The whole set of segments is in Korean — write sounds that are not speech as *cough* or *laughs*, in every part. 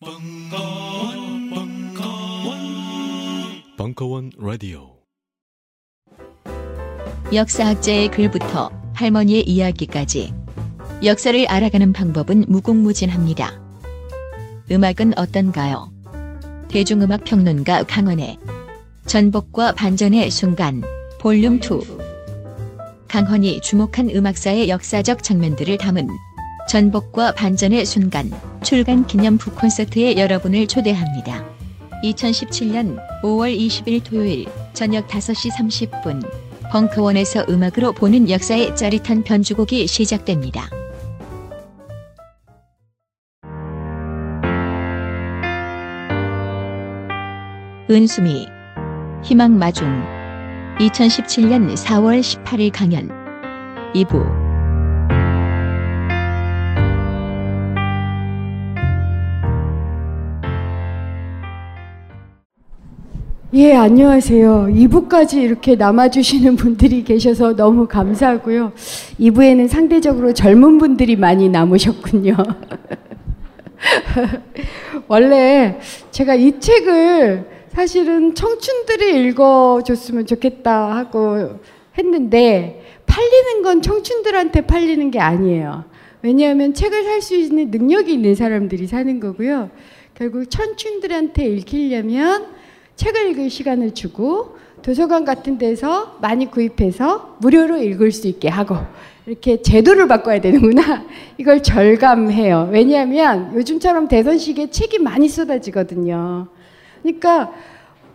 벙커원, 벙커원, 벙커원 라디오. 역사학자의 글부터 할머니의 이야기까지 역사를 알아가는 방법은 무궁무진합니다. 음악은 어떤가요? 대중음악 평론가 강헌의 전복과 반전의 순간 볼륨 2 강헌이 주목한 음악사의 역사적 장면들을 담은 전복과 반전의 순간 출간 기념 북콘서트에 여러분을 초대합니다. 2017년 5월 20일 토요일 저녁 5시 30분 벙커원에서 음악으로 보는 역사의 짜릿한 변주곡이 시작됩니다. 은수미 희망마중 2017년 4월 18일 강연 2부 예, 안녕하세요. 2부까지 이렇게 남아주시는 분들이 계셔서 너무 감사하고요. 2부에는 상대적으로 젊은 분들이 많이 남으셨군요. *laughs* 원래 제가 이 책을 사실은 청춘들이 읽어줬으면 좋겠다 하고 했는데 팔리는 건 청춘들한테 팔리는 게 아니에요. 왜냐하면 책을 살 수 있는 능력이 있는 사람들이 사는 거고요. 결국 청춘들한테 읽히려면 책을 읽을 시간을 주고 도서관 같은 데서 많이 구입해서 무료로 읽을 수 있게 하고 이렇게 제도를 바꿔야 되는구나. *laughs* 이걸 절감해요. 왜냐하면 요즘처럼 대선식에 책이 많이 쏟아지거든요. 그러니까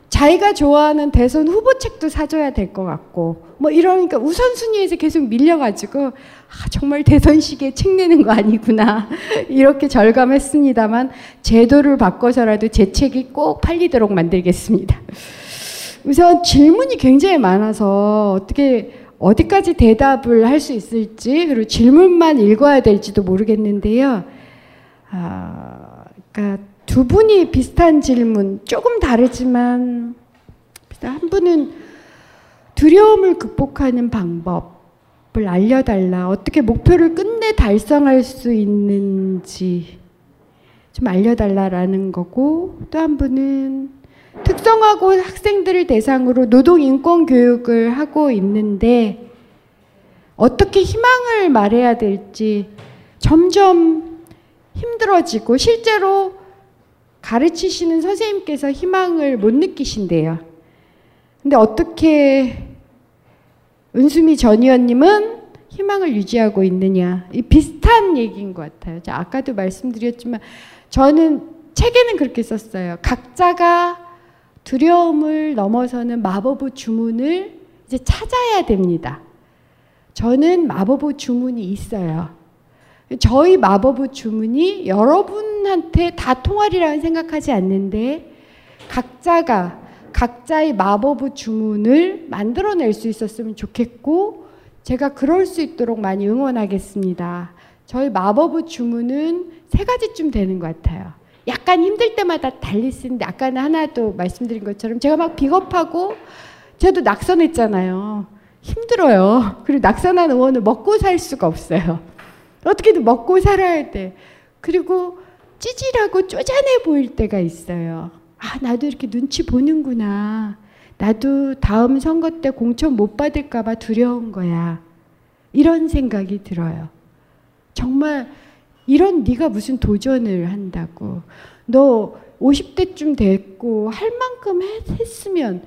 자기가 좋아하는 대선 후보 책도 사줘야 될 것 같고 뭐 이러니까 우선순위에서 계속 밀려가지고 아, 정말 대선식에 책 내는 거 아니구나 *laughs* 이렇게 절감했습니다만 제도를 바꿔서라도 제 책이 꼭 팔리도록 만들겠습니다. 우선 질문이 굉장히 많아서 어떻게 어디까지 대답을 할 수 있을지 그리고 질문만 읽어야 될지도 모르겠는데요. 아, 그러니까 두 분이 비슷한 질문, 조금 다르지만 한 분은 두려움을 극복하는 방법 을 알려달라. 어떻게 목표를 끝내 달성할 수 있는지 좀 알려달라라는 거고 또 한 분은 특성화고 학생들을 대상으로 노동 인권 교육을 하고 있는데 어떻게 희망을 말해야 될지 점점 힘들어지고 실제로 가르치시는 선생님께서 희망을 못 느끼신대요. 근데 어떻게 은수미 전 의원님은 희망을 유지하고 있느냐. 이 비슷한 얘기인 것 같아요. 아까도 말씀드렸지만 저는 책에는 그렇게 썼어요. 각자가 두려움을 넘어서는 마법의 주문을 이제 찾아야 됩니다. 저는 마법의 주문이 있어요. 저희 마법의 주문이 여러분한테 다 통할이라는 생각하지 않는데 각자가 각자의 마법의 주문을 만들어낼 수 있었으면 좋겠고 제가 그럴 수 있도록 많이 응원하겠습니다. 저희 마법의 주문은 세 가지쯤 되는 것 같아요. 약간 힘들 때마다 달리 쓰는데 아까는 하나도 말씀드린 것처럼 제가 막 비겁하고 저도 낙선했잖아요. 힘들어요. *laughs* 그리고 낙선한 의원을 먹고 살 수가 없어요. 어떻게든 먹고 살아야 돼. 그리고 찌질하고 쪼잔해 보일 때가 있어요. 아, 나도 이렇게 눈치 보는구나. 나도 다음 선거 때 공천 못 받을까봐 두려운 거야. 이런 생각이 들어요. 정말 이런 네가 무슨 도전을 한다고. 너 50대쯤 됐고 할 만큼 했으면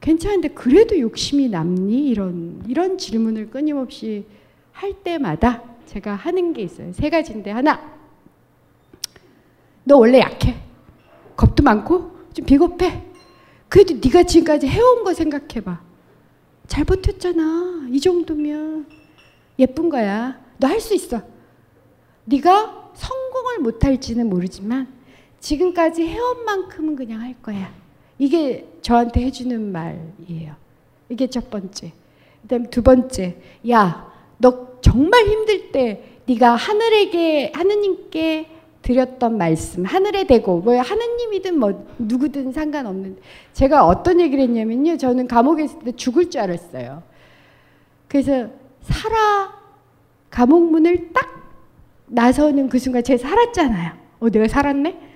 괜찮은데 그래도 욕심이 남니? 이런 이런 질문을 끊임없이 할 때마다 제가 하는 게 있어요. 세 가지인데 하나. 너 원래 약해. 겁도 많고 좀 비겁해. 그래도 네가 지금까지 해온 거 생각해 봐. 잘 버텼잖아. 이 정도면 예쁜 거야. 너 할 수 있어. 네가 성공을 못 할지는 모르지만 지금까지 해온 만큼은 그냥 할 거야. 이게 저한테 해주는 말이에요. 이게 첫 번째. 그다음 두 번째. 야, 너 정말 힘들 때 네가 하늘에게 하느님께 드렸던 말씀 하늘에 대고 뭐 하느님이든 뭐 누구든 상관없는 제가 어떤 얘기를 했냐면요 저는 감옥에 있을 때 죽을 줄 알았어요 그래서 살아 감옥 문을 딱 나서는 그 순간 제가 살았잖아요 어 내가 살았네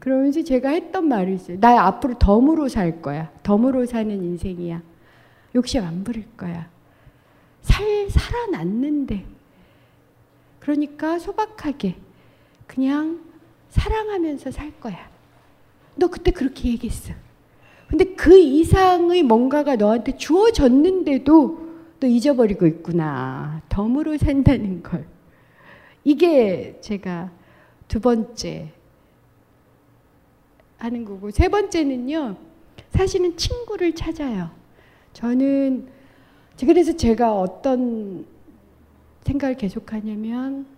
그러면서 제가 했던 말이 있어요. 나 앞으로 덤으로 살 거야. 덤으로 사는 인생이야. 욕심 안 부릴 거야. 살, 살아났는데. 그러니까 소박하게 그냥 사랑하면서 살 거야. 너 그때 그렇게 얘기했어. 근데 그 이상의 뭔가가 너한테 주어졌는데도 또 잊어버리고 있구나. 덤으로 산다는 걸. 이게 제가 두 번째 하는 거고 세 번째는요. 사실은 친구를 찾아요. 저는 그래서 제가 어떤 생각을 계속하냐면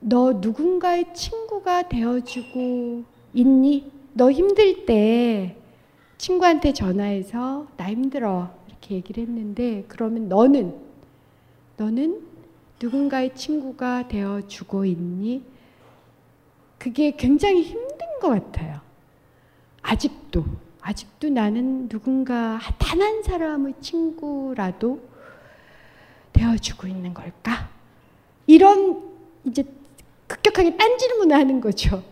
너 누군가의 친구가 되어주고 있니? 너 힘들 때 친구한테 전화해서 나 힘들어 이렇게 얘기를 했는데 그러면 너는 너는 누군가의 친구가 되어주고 있니? 그게 굉장히 힘든 것 같아요. 아직도 아직도 나는 누군가 단 한 사람의 친구라도 되어주고 있는 걸까? 이런 이제 급격하게 딴 질문을 하는 거죠.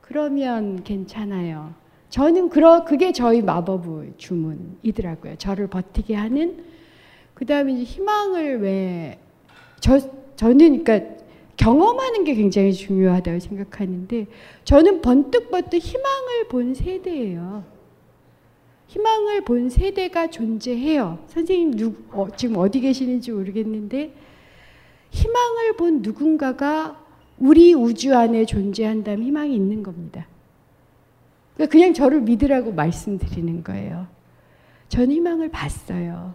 그러면 괜찮아요. 저는 그러 그게 저희 마법의 주문이더라고요. 저를 버티게 하는 그 다음에 이제 희망을 왜 저 저는 그러니까 경험하는 게 굉장히 중요하다고 생각하는데 저는 번뜩번뜩 희망을 본 세대예요. 희망을 본 세대가 존재해요. 선생님 누, 어, 지금 어디 계시는지 모르겠는데 희망을 본 누군가가 우리 우주 안에 존재한다면 희망이 있는 겁니다. 그러니까 그냥 저를 믿으라고 말씀드리는 거예요. 저는 희망을 봤어요.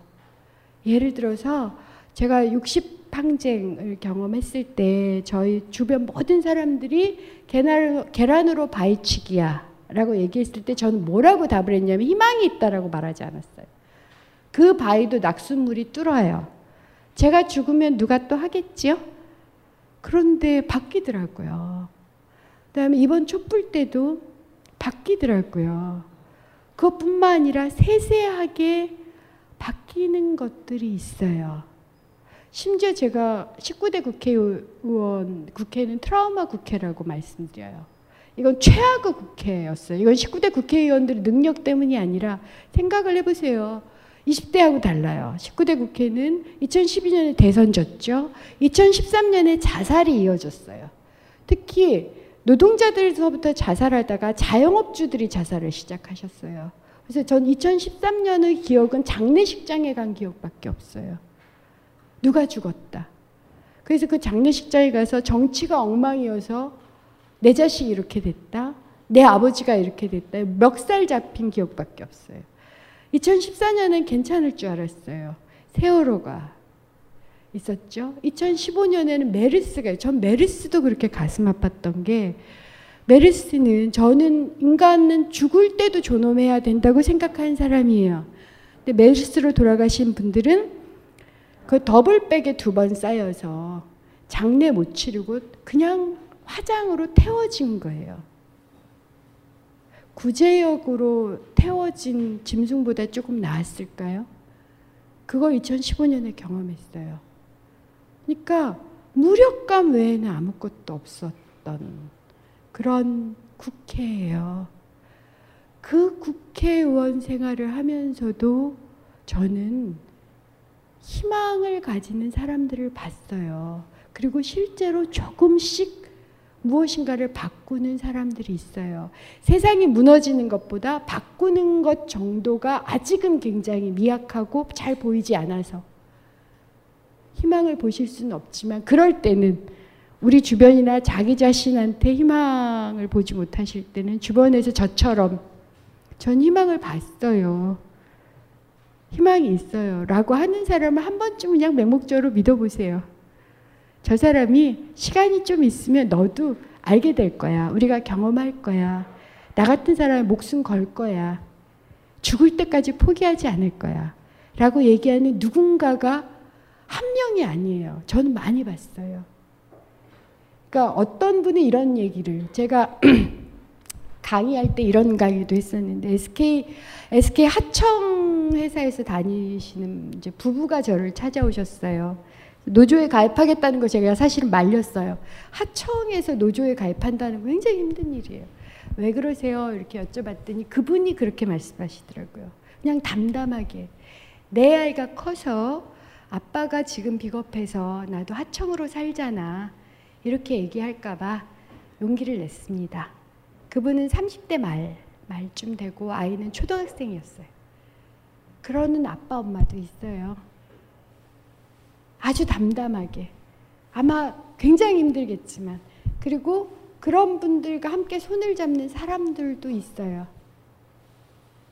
예를 들어서 제가 60항쟁을 경험했을 때 저희 주변 모든 사람들이 계란, 계란으로 바위치기야 라고 얘기했을 때 저는 뭐라고 답을 했냐면 희망이 있다라고 말하지 않았어요. 그 바위도 낙숫물이 뚫어요. 제가 죽으면 누가 또 하겠지요? 그런데 바뀌더라고요. 그다음에 이번 촛불 때도 바뀌더라고요. 그것뿐만 아니라 세세하게 바뀌는 것들이 있어요. 심지어 제가 19대 국회의원, 국회는 트라우마 국회라고 말씀드려요. 이건 최악의 국회였어요. 이건 19대 국회의원들의 능력 때문이 아니라 생각을 해보세요. 20대하고 달라요. 19대 국회는 2012년에 대선 졌죠. 2013년에 자살이 이어졌어요. 특히 노동자들서부터 자살하다가 자영업주들이 자살을 시작하셨어요. 그래서 전 2013년의 기억은 장례식장에 간 기억밖에 없어요. 누가 죽었다. 그래서 그 장례식장에 가서 정치가 엉망이어서 내 자식이 이렇게 됐다. 내 아버지가 이렇게 됐다. 멱살 잡힌 기억밖에 없어요. 2014년은 괜찮을 줄 알았어요. 세월호가 있었죠. 2015년에는 메르스가 전 메르스도 그렇게 가슴 아팠던 게 메르스는 저는 인간은 죽을 때도 존엄해야 된다고 생각하는 사람이에요. 근데 메르스로 돌아가신 분들은 그 더블백에 두 번 쌓여서 장례 못 치르고 그냥 화장으로 태워진 거예요. 구제역으로 태워진 짐승보다 조금 나았을까요? 그걸 2015년에 경험했어요. 그러니까 무력감 외에는 아무것도 없었던 그런 국회예요. 그 국회의원 생활을 하면서도 저는 희망을 가지는 사람들을 봤어요. 그리고 실제로 조금씩 무엇인가를 바꾸는 사람들이 있어요. 세상이 무너지는 것보다 바꾸는 것 정도가 아직은 굉장히 미약하고 잘 보이지 않아서 희망을 보실 수는 없지만 그럴 때는 우리 주변이나 자기 자신한테 희망을 보지 못하실 때는 주변에서 저처럼 전 희망을 봤어요. 희망이 있어요. 라고 하는 사람을 한 번쯤 그냥 맹목적으로 믿어보세요. 저 사람이 시간이 좀 있으면 너도 알게 될 거야. 우리가 경험할 거야. 나 같은 사람의 목숨 걸 거야. 죽을 때까지 포기하지 않을 거야. 라고 얘기하는 누군가가 한 명이 아니에요. 저는 많이 봤어요. 그러니까 어떤 분이 이런 얘기를 제가 *clears throat* 강의할 때 이런 강의도 했었는데 SK SK 하청 회사에서 다니시는 부부가 저를 찾아오셨어요. 노조에 가입하겠다는 거 제가 사실은 말렸어요. 하청에서 노조에 가입한다는 거 굉장히 힘든 일이에요. 왜 그러세요? 이렇게 여쭤봤더니 그분이 그렇게 말씀하시더라고요. 그냥 담담하게 내 아이가 커서 아빠가 지금 비겁해서 나도 하청으로 살잖아. 이렇게 얘기할까봐 용기를 냈습니다. 그분은 30대 말, 말쯤 되고 아이는 초등학생이었어요. 그러는 아빠, 엄마도 있어요. 아주 담담하게. 아마 굉장히 힘들겠지만. 그리고 그런 분들과 함께 손을 잡는 사람들도 있어요.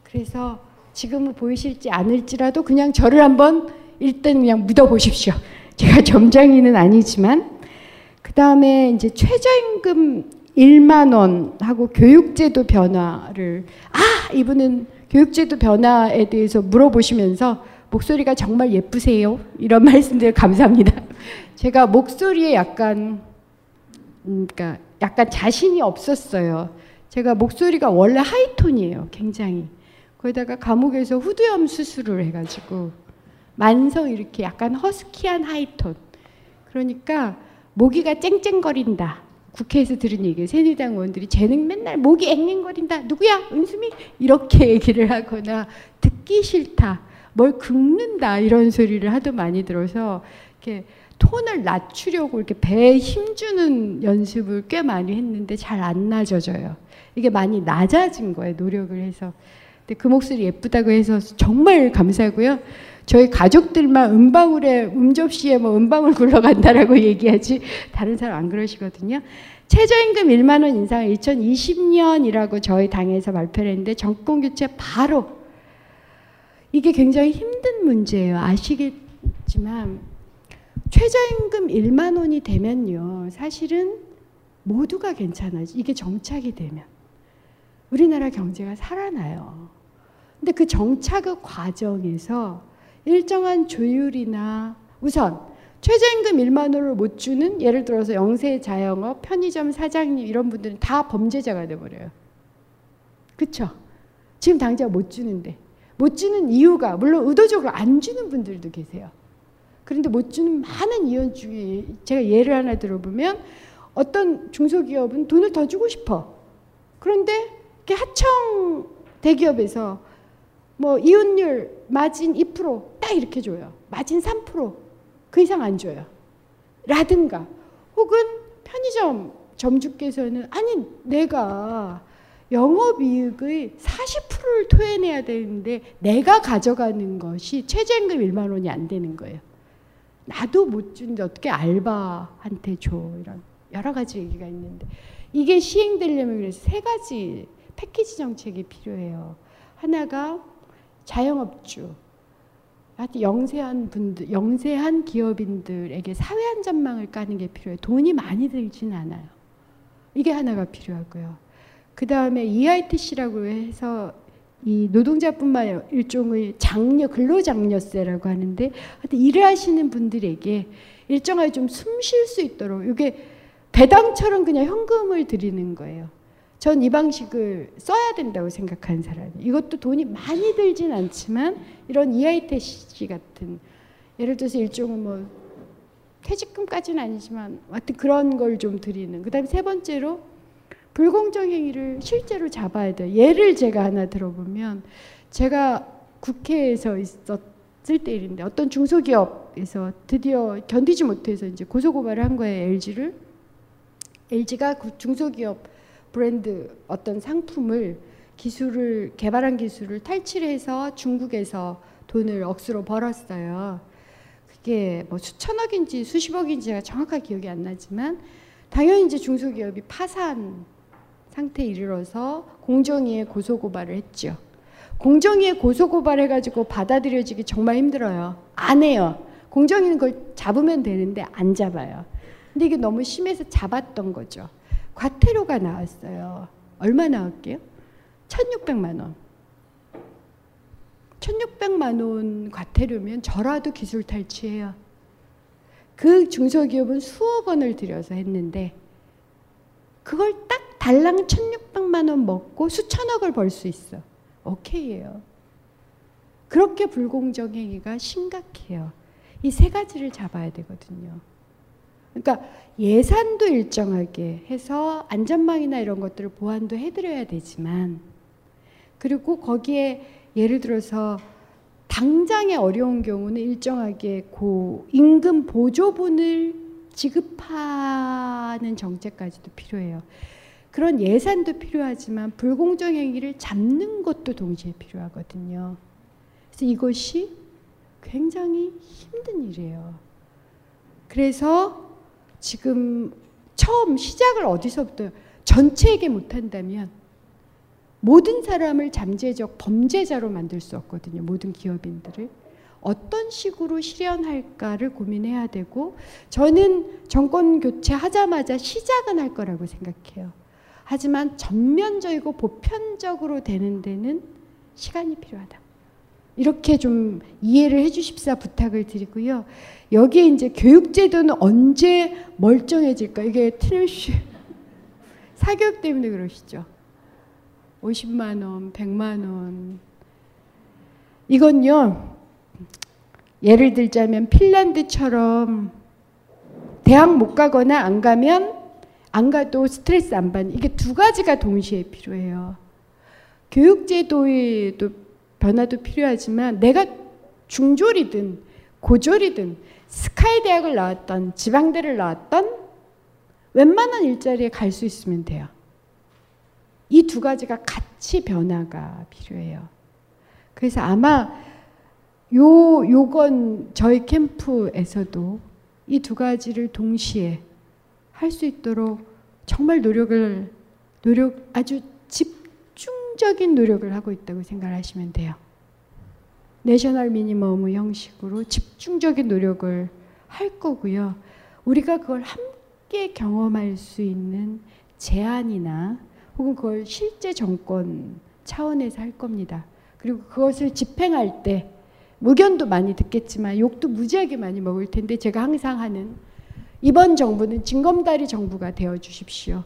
그래서 지금은 보이실지 않을지라도 그냥 저를 한번 일단 그냥 묻어보십시오. *laughs* 제가 점장이는 아니지만 그 다음에 이제 최저임금 1만 원하고 교육제도 변화를 아 이분은 교육제도 변화에 대해서 물어보시면서 목소리가 정말 예쁘세요 이런 *laughs* 말씀들 감사합니다. 제가 목소리에 약간 음, 그러니까 약간 자신이 없었어요. 제가 목소리가 원래 하이톤이에요. 굉장히. 거기다가 감옥에서 후두염 수술을 해 가지고 만성 이렇게 약간 허스키한 하이톤. 그러니까 모기가 쨍쨍거린다. 국회에서 들은 얘기예요. 새누리당 의원들이 쟤는 맨날 모기 앵앵거린다. 누구야? 은수미? 이렇게 얘기를 하거나 듣기 싫다. 뭘 긁는다. 이런 소리를 하도 많이 들어서 이렇게 톤을 낮추려고 이렇게 배에 힘주는 연습을 꽤 많이 했는데 잘 안 낮아져요. 이게 많이 낮아진 거예요. 노력을 해서. 근데 그 목소리 예쁘다고 해서 정말 감사하고요. 저희 가족들만 음방울에 음접시에 뭐 음방울 굴러간다라고 *laughs* 얘기하지 다른 사람 안 그러시거든요. 최저임금 1만 원 인상을 2020년이라고 저희 당에서 발표를 했는데 정권 교체 바로 이게 굉장히 힘든 문제예요. 아시겠지만 최저임금 1만 원이 되면요. 사실은 모두가 괜찮아지. 이게 정착이 되면 우리나라 경제가 살아나요. 근데 그 정착의 과정에서 일정한 조율이나 우선 최저임금 1만 원을 못 주는 예를 들어서 영세 자영업, 편의점 사장님 이런 분들은 다 범죄자가 돼 버려요. 그렇죠? 지금 당장 못 주는데 못 주는 이유가 물론 의도적으로 안 주는 분들도 계세요. 그런데 못 주는 많은 중에 제가 예를 하나 들어보면 어떤 중소기업은 돈을 더 주고 싶어. 그런데 하청 대기업에서 뭐 이윤율 마진 2%딱 이렇게 줘요. 마진 3%그 이상 안 줘요. 라든가 혹은 편의점 점주께서는 아니 내가 영업이익의 40%를 토해내야 되는데 내가 가져가는 것이 최저임금 1만 원이 안 되는 거예요. 나도 못 주는데 어떻게 알바한테 줘 이런 여러 가지 얘기가 있는데 이게 시행되려면 그래서 세 가지 패키지 정책이 필요해요. 하나가 자영업주, 영세한 분들, 영세한 기업인들에게 사회 안전망을 까는 게 필요해요. 돈이 많이 들진 않아요. 이게 하나가 필요하고요. 그 다음에 EITC라고 해서 이 노동자뿐만 일종의 장려 근로장려세라고 하는데 하여튼 일을 하시는 분들에게 일정하게 좀 숨 쉴 수 있도록 이게 배당처럼 그냥 현금을 드리는 거예요. 전 이 방식을 써야 된다고 생각하는 사람이 이것도 돈이 많이 들진 않지만 이런 EITC 같은 예를 들어서 일종의 뭐 퇴직금까지는 아니지만 하여튼 그런 걸 좀 드리는 그 다음에 세 번째로 불공정 행위를 실제로 잡아야 돼요. 예를 제가 하나 들어보면 제가 국회에서 있었을 때 일인데 어떤 중소기업에서 드디어 견디지 못해서 이제 고소고발을 한 거예요. LG를. LG가 그 중소기업 브랜드 어떤 상품을 기술을 개발한 기술을 탈취해서 중국에서 돈을 억수로 벌었어요. 그게 뭐 수천억인지 수십억인지 제가 정확하게 기억이 안 나지만 당연히 이제 중소기업이 파산 상태에 이르러서 공정위에 고소고발을 했죠. 공정위에 고소고발해가지고 받아들여지기 정말 힘들어요. 안 해요. 공정위는 그걸 잡으면 되는데 안 잡아요. 근데 이게 너무 심해서 잡았던 거죠. 과태료가 나왔어요. 얼마 나왔게요? 1600만 원. 1600만 원 과태료면 저라도 기술 탈취해요. 그 중소기업은 수억 원을 들여서 했는데 그걸 딱 달랑 1600만 원 먹고 수천억을 벌 수 있어. 오케이예요. 그렇게 불공정 행위가 심각해요. 이 세 가지를 잡아야 되거든요. 그러니까 예산도 일정하게 해서 안전망이나 이런 것들을 보완도 해드려야 되지만 그리고 거기에 예를 들어서 당장의 어려운 경우는 일정하게 고 임금 보조분을 지급하는 정책까지도 필요해요. 그런 예산도 필요하지만 불공정 행위를 잡는 것도 동시에 필요하거든요. 그래서 이것이 굉장히 힘든 일이에요. 그래서 지금 처음 시작을 어디서부터 전체에게 못한다면 모든 사람을 잠재적 범죄자로 만들 수 없거든요. 모든 기업인들을. 어떤 식으로 실현할까를 고민해야 되고 저는 정권 교체 하자마자 시작은 할 거라고 생각해요. 하지만 전면적이고 보편적으로 되는 데는 시간이 필요하다. 이렇게 좀 이해를 해 주십사 부탁을 드리고요. 여기에 이제 교육제도는 언제 멀쩡해질까? 이게 트래쉬 *laughs* 사교육 때문에 그러시죠. 50만 원, 100만 원. 이건요. 예를 들자면 핀란드처럼 대학 못 가거나 안 가면 안 가도 스트레스 안 받는 이게 두 가지가 동시에 필요해요. 교육제도에도 변화도 필요하지만 내가 중졸이든 고졸이든 스카이 대학을 나왔던 지방대를 나왔던 웬만한 일자리에 갈 수 있으면 돼요. 이 두 가지가 같이 변화가 필요해요. 그래서 아마 요 요건 저희 캠프에서도 이 두 가지를 동시에 할 수 있도록 정말 노력을 노력 아주 집중적인 노력을 하고 있다고 생각하시면 돼요. 내셔널 미니멈 형식으로 집중적인 노력을 할 거고요. 우리가 그걸 함께 경험할 수 있는 제안이나 혹은 그걸 실제 정권 차원에서 할 겁니다. 그리고 그것을 집행할 때 무견도 많이 듣겠지만 욕도 무지하게 많이 먹을 텐데 제가 항상 하는 이번 정부는 징검다리 정부가 되어 주십시오.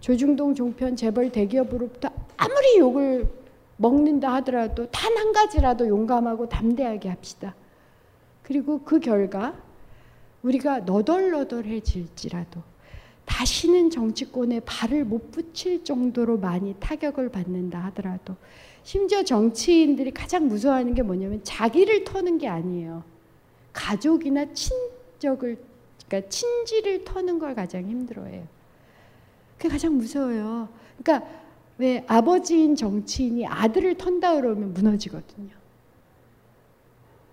조중동 종편 재벌 대기업으로부터 아무리 욕을 먹는다 하더라도 단 한 가지라도 용감하고 담대하게 합시다. 그리고 그 결과 우리가 너덜너덜해질지라도 다시는 정치권에 발을 못 붙일 정도로 많이 타격을 받는다 하더라도 심지어 정치인들이 가장 무서워하는 게 뭐냐면 자기를 터는 게 아니에요. 가족이나 친적을 그러니까 친지를 터는 걸 가장 힘들어해요. 그게 가장 무서워요. 그러니까 왜 아버지인 정치인이 아들을 턴다 그러면 무너지거든요.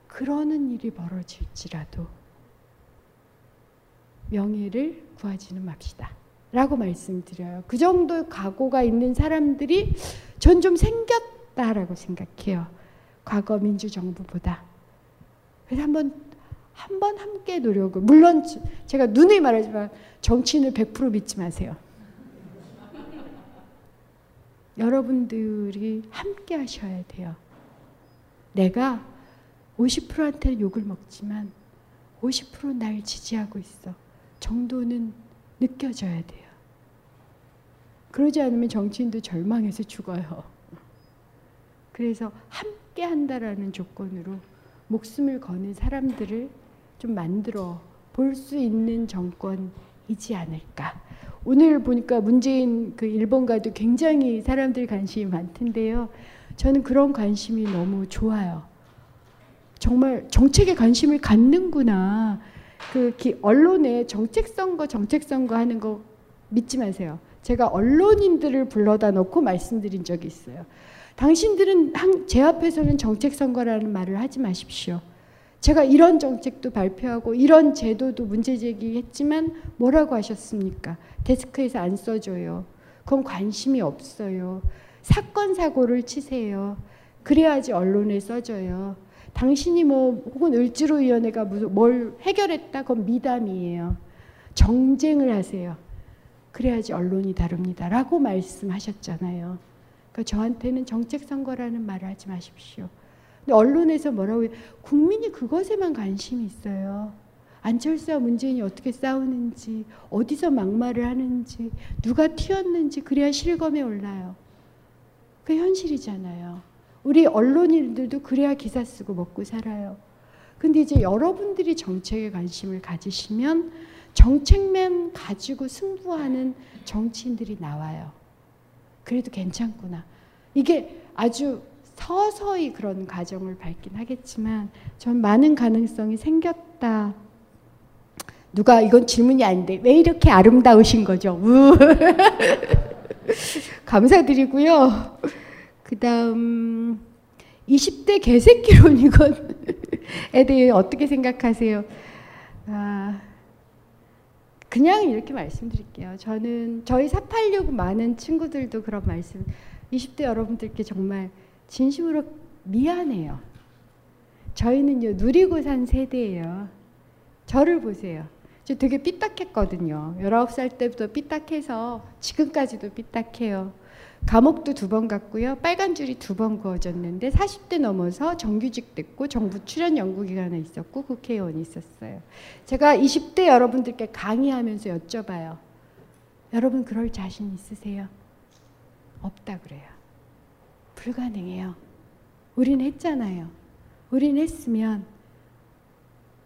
그러는 일이 벌어질지라도 명예를 구하지는 맙시다. 라고 말씀드려요. 그 정도 각오가 있는 사람들이 전 좀 생겼다라고 생각해요. 과거 민주정부보다. 그래서 한번 한번 함께 노력을 물론 제가 누누이 말하지만 정치인을 100% 믿지 마세요. 여러분들이 함께 하셔야 돼요. 내가 50%한테 욕을 먹지만 50%날 지지하고 있어. 정도는 느껴져야 돼요. 그러지 않으면 정치인도 절망해서 죽어요. 그래서 함께 한다라는 조건으로 목숨을 거는 사람들을 좀 만들어 볼 수 있는 정권이지 않을까. 오늘 보니까 문재인 그 일본가도 굉장히 사람들 관심이 많던데요. 저는 그런 관심이 너무 좋아요. 정말 정책에 관심을 갖는구나. 그 언론에 정책 선거 정책 선거 하는 거 믿지 마세요. 제가 언론인들을 불러다 놓고 말씀드린 적이 있어요. 당신들은 제 앞에서는 정책 선거라는 말을 하지 마십시오. 제가 이런 정책도 발표하고 이런 제도도 문제 제기했지만 뭐라고 하셨습니까? 데스크에서 안 써줘요. 그건 관심이 없어요. 사건 사고를 치세요. 그래야지 언론에 써져요. 당신이 뭐 혹은 을지로위원회가 무슨 뭘 해결했다 그건 미담이에요. 정쟁을 하세요. 그래야지 언론이 다룹니다. 라고 말씀하셨잖아요. 그러니까 저한테는 정책 선거라는 말을 하지 마십시오. 근데 언론에서 뭐라고 해요? 국민이 그것에만 관심이 있어요. 안철수와 문재인이 어떻게 싸우는지, 어디서 막말을 하는지, 누가 튀었는지, 그래야 실검에 올라요. 그 현실이잖아요. 우리 언론인들도 그래야 기사 쓰고 먹고 살아요. 근데 이제 여러분들이 정책에 관심을 가지시면 정책만 가지고 승부하는 정치인들이 나와요. 그래도 괜찮구나. 이게 아주 서서히 그런 과정을 밟긴 하겠지만 전 많은 가능성이 생겼다. 누가 이건 질문이 아닌데 왜 이렇게 아름다우신 거죠? *laughs* 감사드리고요. 그다음 20대 개새끼론 이건에 대해 어떻게 생각하세요? 아, 그냥 이렇게 말씀드릴게요. 저는 저희 486 많은 친구들도 그런 말씀 20대 여러분들께 정말 진심으로 미안해요. 저희는요 누리고 산 세대예요. 저를 보세요. 저 되게 삐딱했거든요. 19살 때부터 삐딱해서 지금까지도 삐딱해요. 감옥도 두 번 갔고요. 빨간 줄이 두 번 그어졌는데 40대 넘어서 정규직 됐고 정부 출연 연구기관에 있었고 국회의원이 있었어요. 제가 20대 여러분들께 강의하면서 여쭤봐요. 여러분 그럴 자신 있으세요? 없다 그래요. 불가능해요. 우린 했잖아요. 우린 했으면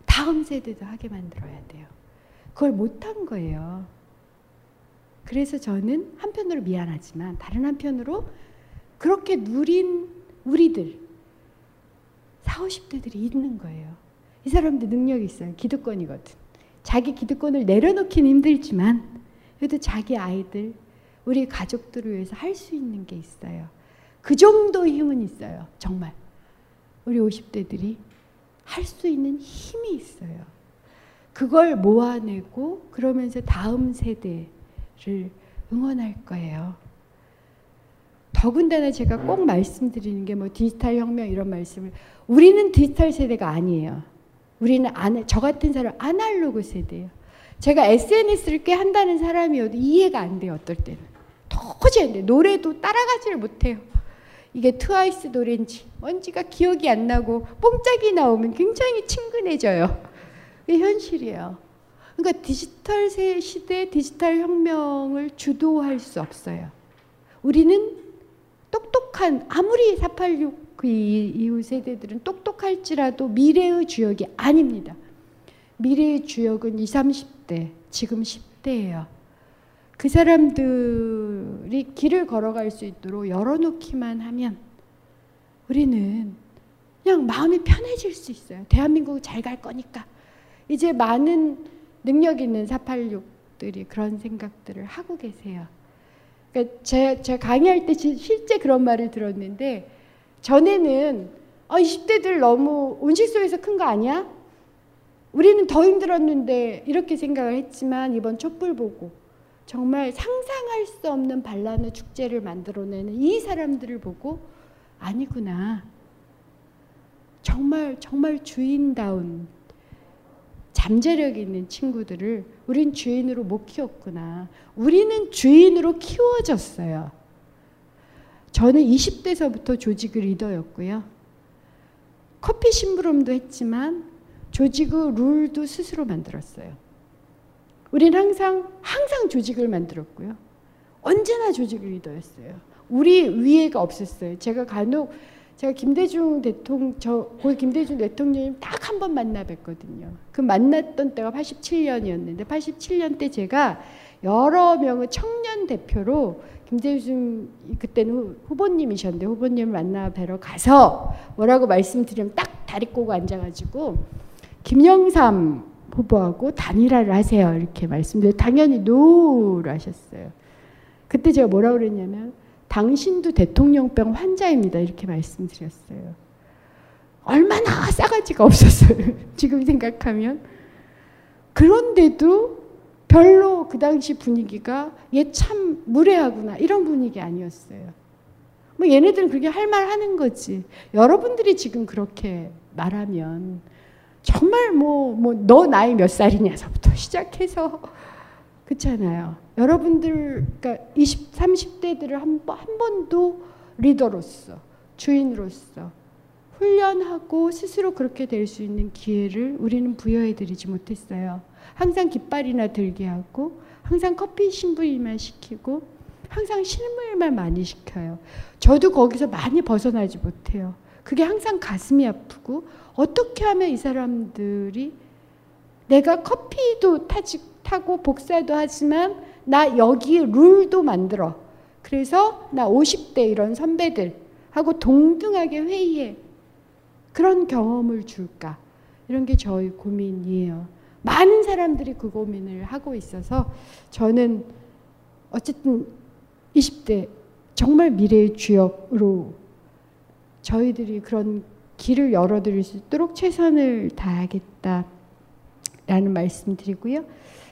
다음 세대도 하게 만들어야 돼요. 그걸 못한 거예요. 그래서 저는 한편으로 미안하지만 다른 한편으로 그렇게 누린 우리들 40, 50대들이 있는 거예요. 이 사람들 능력이 있어요. 기득권이거든. 자기 기득권을 내려놓기는 힘들지만 그래도 자기 아이들, 우리 가족들을 위해서 할 수 있는 게 있어요. 그 정도의 힘은 있어요. 정말. 우리 50대들이 할 수 있는 힘이 있어요. 그걸 모아내고 그러면서 다음 세대 를 응원할 거예요. 더군다나 제가 꼭 말씀드리는 게 뭐 디지털 혁명 이런 말씀을 우리는 디지털 세대가 아니에요. 우리는 안, 저 같은 사람 아날로그 세대예요. 제가 SNS를 꽤 한다는 사람이어도 이해가 안 돼요. 어떨 때는 도저히 안 돼. 노래도 따라가지를 못해요. 이게 트와이스 노래인지 뭔지가 기억이 안 나고 뽕짝이 나오면 굉장히 친근해져요. 이게 현실이에요. 그러니까 디지털 시대 디지털 혁명을 주도할 수 없어요. 우리는 똑똑한 아무리 486 그 이후 세대들은 똑똑할지라도 미래의 주역이 아닙니다. 미래의 주역은 20, 30대, 지금 10대예요. 그 사람들 이 길을 걸어갈 수 있도록 열어놓기만 하면 우리는 그냥 마음이 편해질 수 있어요. 대한민국 잘 갈 거니까. 이제 많은 능력 있는 486들이 그런 생각들을 하고 계세요. 그러니까 제, 제가 강의할 때 실제 그런 말을 들었는데 전에는 어, 20대들 너무 온실속에서 큰 거 아니야? 우리는 더 힘들었는데 이렇게 생각을 했지만 이번 촛불 보고 정말 상상할 수 없는 반란의 축제를 만들어내는 이 사람들을 보고 아니구나. 정말 정말 주인다운 잠재력 있는 친구들을 우린 주인으로 못 키웠구나. 우리는 주인으로 키워졌어요. 저는 20대서부터 조직의 리더였고요. 커피 심부름도 했지만 조직의 룰도 스스로 만들었어요. 우린 항상 항상 조직을 만들었고요. 언제나 조직의 리더였어요. 우리 위에가 없었어요. 제가 간혹 제가 김대중 대통령, 저, 김대중 대통령님 딱 한 번 만나 뵀거든요. 그 만났던 때가 87년이었는데, 87년 때 제가 여러 명의 청년 대표로 김대중, 그때는 후보님이셨는데, 후보님을 만나 뵈러 가서 뭐라고 말씀드리면 딱 다리 꼬고 앉아가지고, 김영삼 후보하고 단일화를 하세요. 이렇게 말씀드려 당연히 노를 하셨어요. 그때 제가 뭐라고 그랬냐면, 당신도 대통령병 환자입니다. 이렇게 말씀드렸어요. 얼마나 싸가지가 없었어요. *laughs* 지금 생각하면. 그런데도 별로 그 당시 분위기가 얘 참 무례하구나 이런 분위기 아니었어요. 뭐 얘네들은 그렇게 할 말 하는 거지. 여러분들이 지금 그렇게 말하면 정말 뭐 뭐 너 나이 몇 살이냐서부터 *laughs* 시작해서 그렇잖아요. 여러분들 그러니까 20, 30대들을 한, 한 번도 리더로서 주인으로서 훈련하고 스스로 그렇게 될 수 있는 기회를 우리는 부여해 드리지 못했어요. 항상 깃발이나 들게 하고 항상 커피 신부일만 시키고 항상 실무일만 많이 시켜요. 저도 거기서 많이 벗어나지 못해요. 그게 항상 가슴이 아프고 어떻게 하면 이 사람들이 내가 커피도 타지 타고 복사도 하지만 나 여기 룰도 만들어. 그래서 나 50대 이런 선배들하고 동등하게 회의해. 그런 경험을 줄까? 이런 게 저희 고민이에요. 많은 사람들이 그 고민을 하고 있어서 저는 어쨌든 20대 정말 미래의 주역으로 저희들이 그런 길을 열어드릴 수 있도록 최선을 다하겠다라는 말씀 드리고요.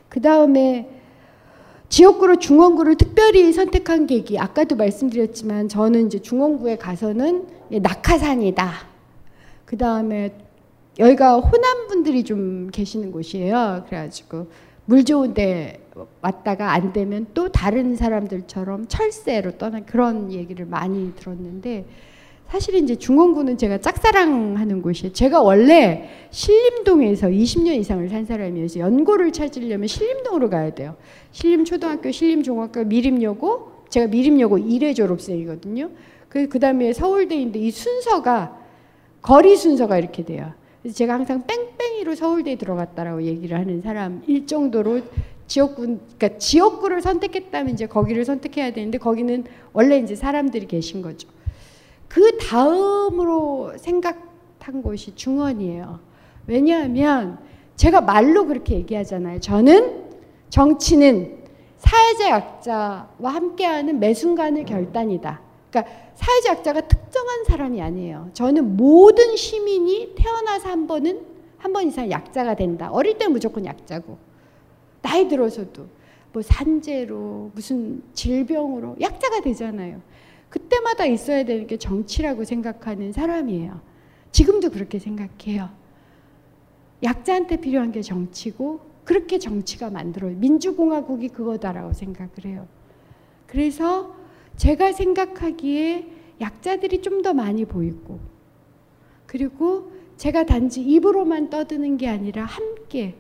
그 다음에 지역구로 중원구를 특별히 선택한 계기 아까도 말씀드렸지만 저는 이제 중원구에 가서는 낙하산이다. 그 다음에 여기가 호남 분들이 좀 계시는 곳이에요. 그래가지고 물 좋은데 왔다가 안 되면 또 다른 사람들처럼 철새로 떠난 그런 얘기를 많이 들었는데 사실 이제 중원구는 제가 짝사랑하는 곳이에요. 제가 원래 신림동에서 20년 이상을 산 사람이어서 연고를 찾으려면 신림동으로 가야 돼요. 신림초등학교, 신림중학교, 미림여고, 제가 미림여고 1회 졸업생이거든요. 그, 그 다음에 서울대인데 이 순서가, 거리 순서가 이렇게 돼요. 그래서 제가 항상 뺑뺑이로 서울대에 들어갔다라고 얘기를 하는 사람일 정도로 지역구, 그러니까 지역구를 선택했다면 이제 거기를 선택해야 되는데 거기는 원래 이제 사람들이 계신 거죠. 그 다음으로 생각한 곳이 중원이에요. 왜냐하면 제가 말로 그렇게 얘기하잖아요. 저는 정치는 사회적 약자와 함께하는 매 순간의 결단이다. 그러니까 사회적 약자가 특정한 사람이 아니에요. 저는 모든 시민이 태어나서 한 번은 한 번 이상 약자가 된다. 어릴 때 무조건 약자고 나이 들어서도 뭐 산재로 무슨 질병으로 약자가 되잖아요. 그때마다 있어야 되는 게 정치라고 생각하는 사람이에요. 지금도 그렇게 생각해요. 약자한테 필요한 게 정치고 그렇게 정치가 만들어요. 민주공화국이 그거다라고 생각을 해요. 그래서 제가 생각하기에 약자들이 좀 더 많이 보이고 그리고 제가 단지 입으로만 떠드는 게 아니라 함께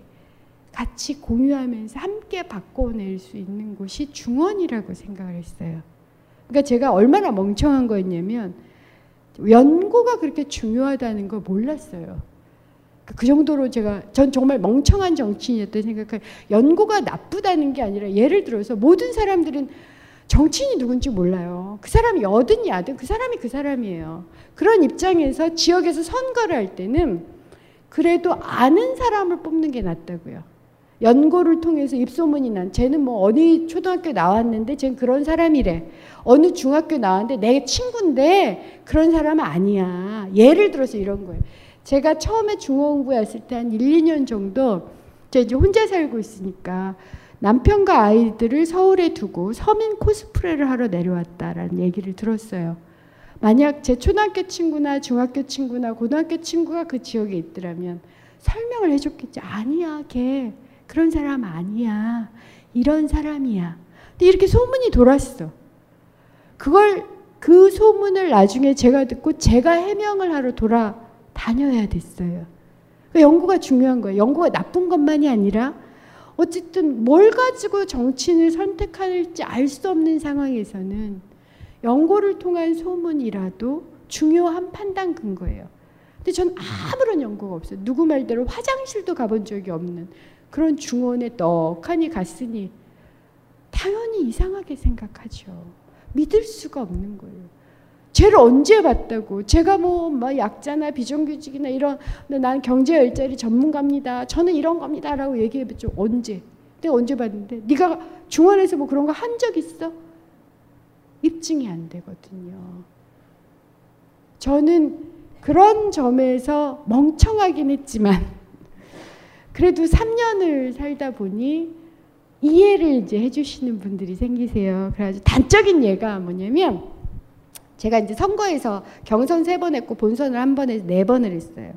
같이 공유하면서 함께 바꿔낼 수 있는 곳이 중원이라고 생각을 했어요. 그러니까 제가 얼마나 멍청한 거였냐면 연고가 그렇게 중요하다는 걸 몰랐어요. 그 정도로 제가 전 정말 멍청한 정치인이었다 생각할 연고가 나쁘다는 게 아니라 예를 들어서 모든 사람들은 정치인이 누군지 몰라요. 그 사람이 여든 야든 그 사람이 그 사람이에요. 그런 입장에서 지역에서 선거를 할 때는 그래도 아는 사람을 뽑는 게 낫다고요. 연고를 통해서 입소문이 난 쟤는 뭐 어느 초등학교 나왔는데 쟤는 그런 사람이래. 어느 중학교 나왔는데 내 친구인데 그런 사람은 아니야. 예를 들어서 이런 거예요. 제가 처음에 중원구에 왔을 때 한 1, 2년 정도 제가 이제 혼자 살고 있으니까 남편과 아이들을 서울에 두고 서민 코스프레를 하러 내려왔다라는 얘기를 들었어요. 만약 제 초등학교 친구나 중학교 친구나 고등학교 친구가 그 지역에 있더라면 설명을 해줬겠지. 아니야, 걔 그런 사람 아니야. 이런 사람이야. 근데 이렇게 소문이 돌았어. 그걸 그 소문을 나중에 제가 듣고 제가 해명을 하러 돌아다녀야 됐어요. 그 연구가 중요한 거예요. 연구가 나쁜 것만이 아니라 어쨌든 뭘 가지고 정치인을 선택할지 알 수 없는 상황에서는 연구를 통한 소문이라도 중요한 판단 근거예요. 근데 전 아무런 연구가 없어요. 누구 말대로 화장실도 가본 적이 없는 그런 중원에 떡하니 갔으니 당연히 이상하게 생각하죠. 믿을 수가 없는 거예요. 쟤를 언제 봤다고? 제가 뭐, 뭐 약자나 비정규직이나 이런 난 경제 일자리 전문가입니다. 저는 이런 겁니다라고 얘기해봤죠. 언제? 내가 언제 봤는데? 네가 중원에서 뭐 그런 거 한 적 있어? 입증이 안 되거든요. 저는 그런 점에서 멍청하긴 했지만 그래도 3년을 살다 보니 이해를 이제 해주시는 분들이 생기세요. 그래가지고 단적인 예가 뭐냐면 제가 이제 선거에서 경선 세 번 했고 본선을 한번 해서 네 번을 했어요.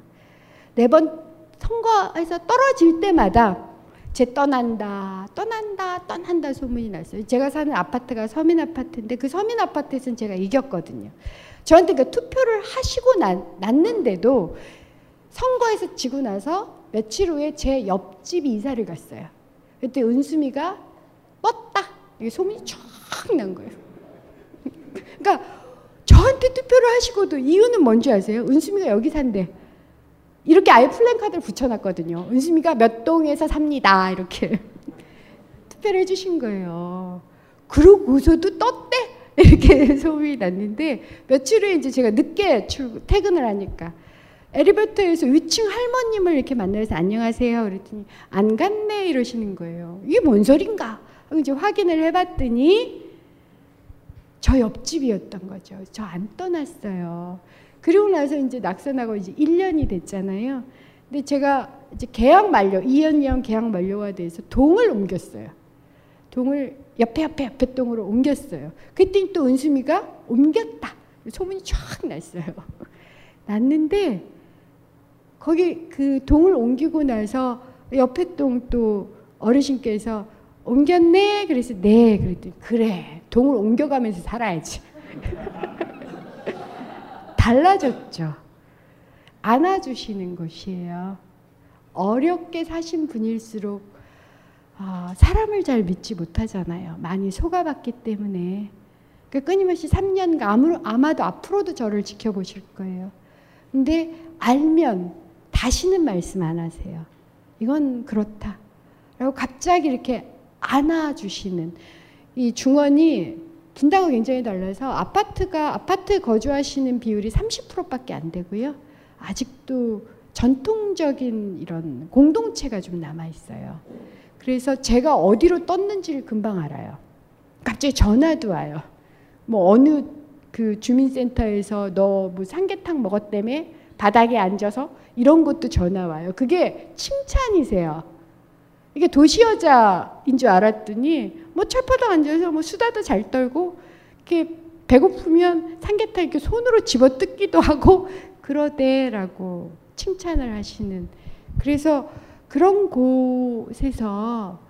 네 번 선거에서 떨어질 때마다 제 떠난다, 떠난다, 떠난다 소문이 났어요. 제가 사는 아파트가 서민 아파트인데 그 서민 아파트에서는 제가 이겼거든요. 저한테 그 투표를 하시고 난, 났는데도 선거에서 지고 나서 며칠 후에 제 옆집 이사를 갔어요. 그때 은수미가 뻗다. 이게 소문이 쫙난 거예요. 그러니까 저한테 투표를 하시고도 이유는 뭔지 아세요? 은수미가 여기 산대. 이렇게 아예 플랜카드를 붙여놨거든요. 은수미가 몇 동에서 삽니다. 이렇게. *laughs* 답변해 주신 거예요. 그러고서도 떴대 이렇게 *laughs* 소문이 났는데 며칠 후에 이제 제가 늦게 출 퇴근을 하니까 엘리베이터에서 위층 할머님을 이렇게 만나서 안녕하세요 그랬더니 안 갔네 이러시는 거예요. 이게 뭔 소린가? 이제 확인을 해봤더니 저 옆집이었던 거죠. 저 안 떠났어요. 그리고 나서 이제 낙선하고 이제 1년이 됐잖아요. 근데 제가 이제 계약 만료, 2년 2년 계약 만료가 돼서 동을 옮겼어요. 동을 옆에 옆에 옆에 동으로 옮겼어요. 그랬더니 또 은수미가 옮겼다. 소문이 쫙 났어요. *laughs* 났는데 거기 그 동을 옮기고 나서 옆에 동 또 어르신께서 옮겼네? 그래서 네. 그랬더니 그래. 동을 옮겨가면서 살아야지. *laughs* 달라졌죠. 안아주시는 것이에요. 어렵게 사신 분일수록 어, 사람을 잘 믿지 못하잖아요. 많이 속아봤기 때문에. 그 끊임없이 3년간 아무, 아마도 앞으로도 저를 지켜보실 거예요. 근데 알면 다시는 말씀 안 하세요. 이건 그렇다. 라고 갑자기 이렇게 안아주시는 이 중원이 분당과 굉장히 달라서 아파트가 아파트 거주하시는 비율이 30%밖에 안 되고요. 아직도 전통적인 이런 공동체가 좀 남아 있어요. 그래서 제가 어디로 떴는지를 금방 알아요. 갑자기 전화도 와요. 뭐 어느 그 주민센터에서 너 뭐 삼계탕 먹었다며 바닥에 앉아서 이런 것도 전화 와요. 그게 칭찬이세요. 이게 도시 여자인 줄 알았더니 뭐 철퍼덕 앉아서 뭐 수다도 잘 떨고 이렇게 배고프면 삼계탕 이렇게 손으로 집어 뜯기도 하고 *laughs* 그러대라고 칭찬을 하시는 그래서 그런 곳에서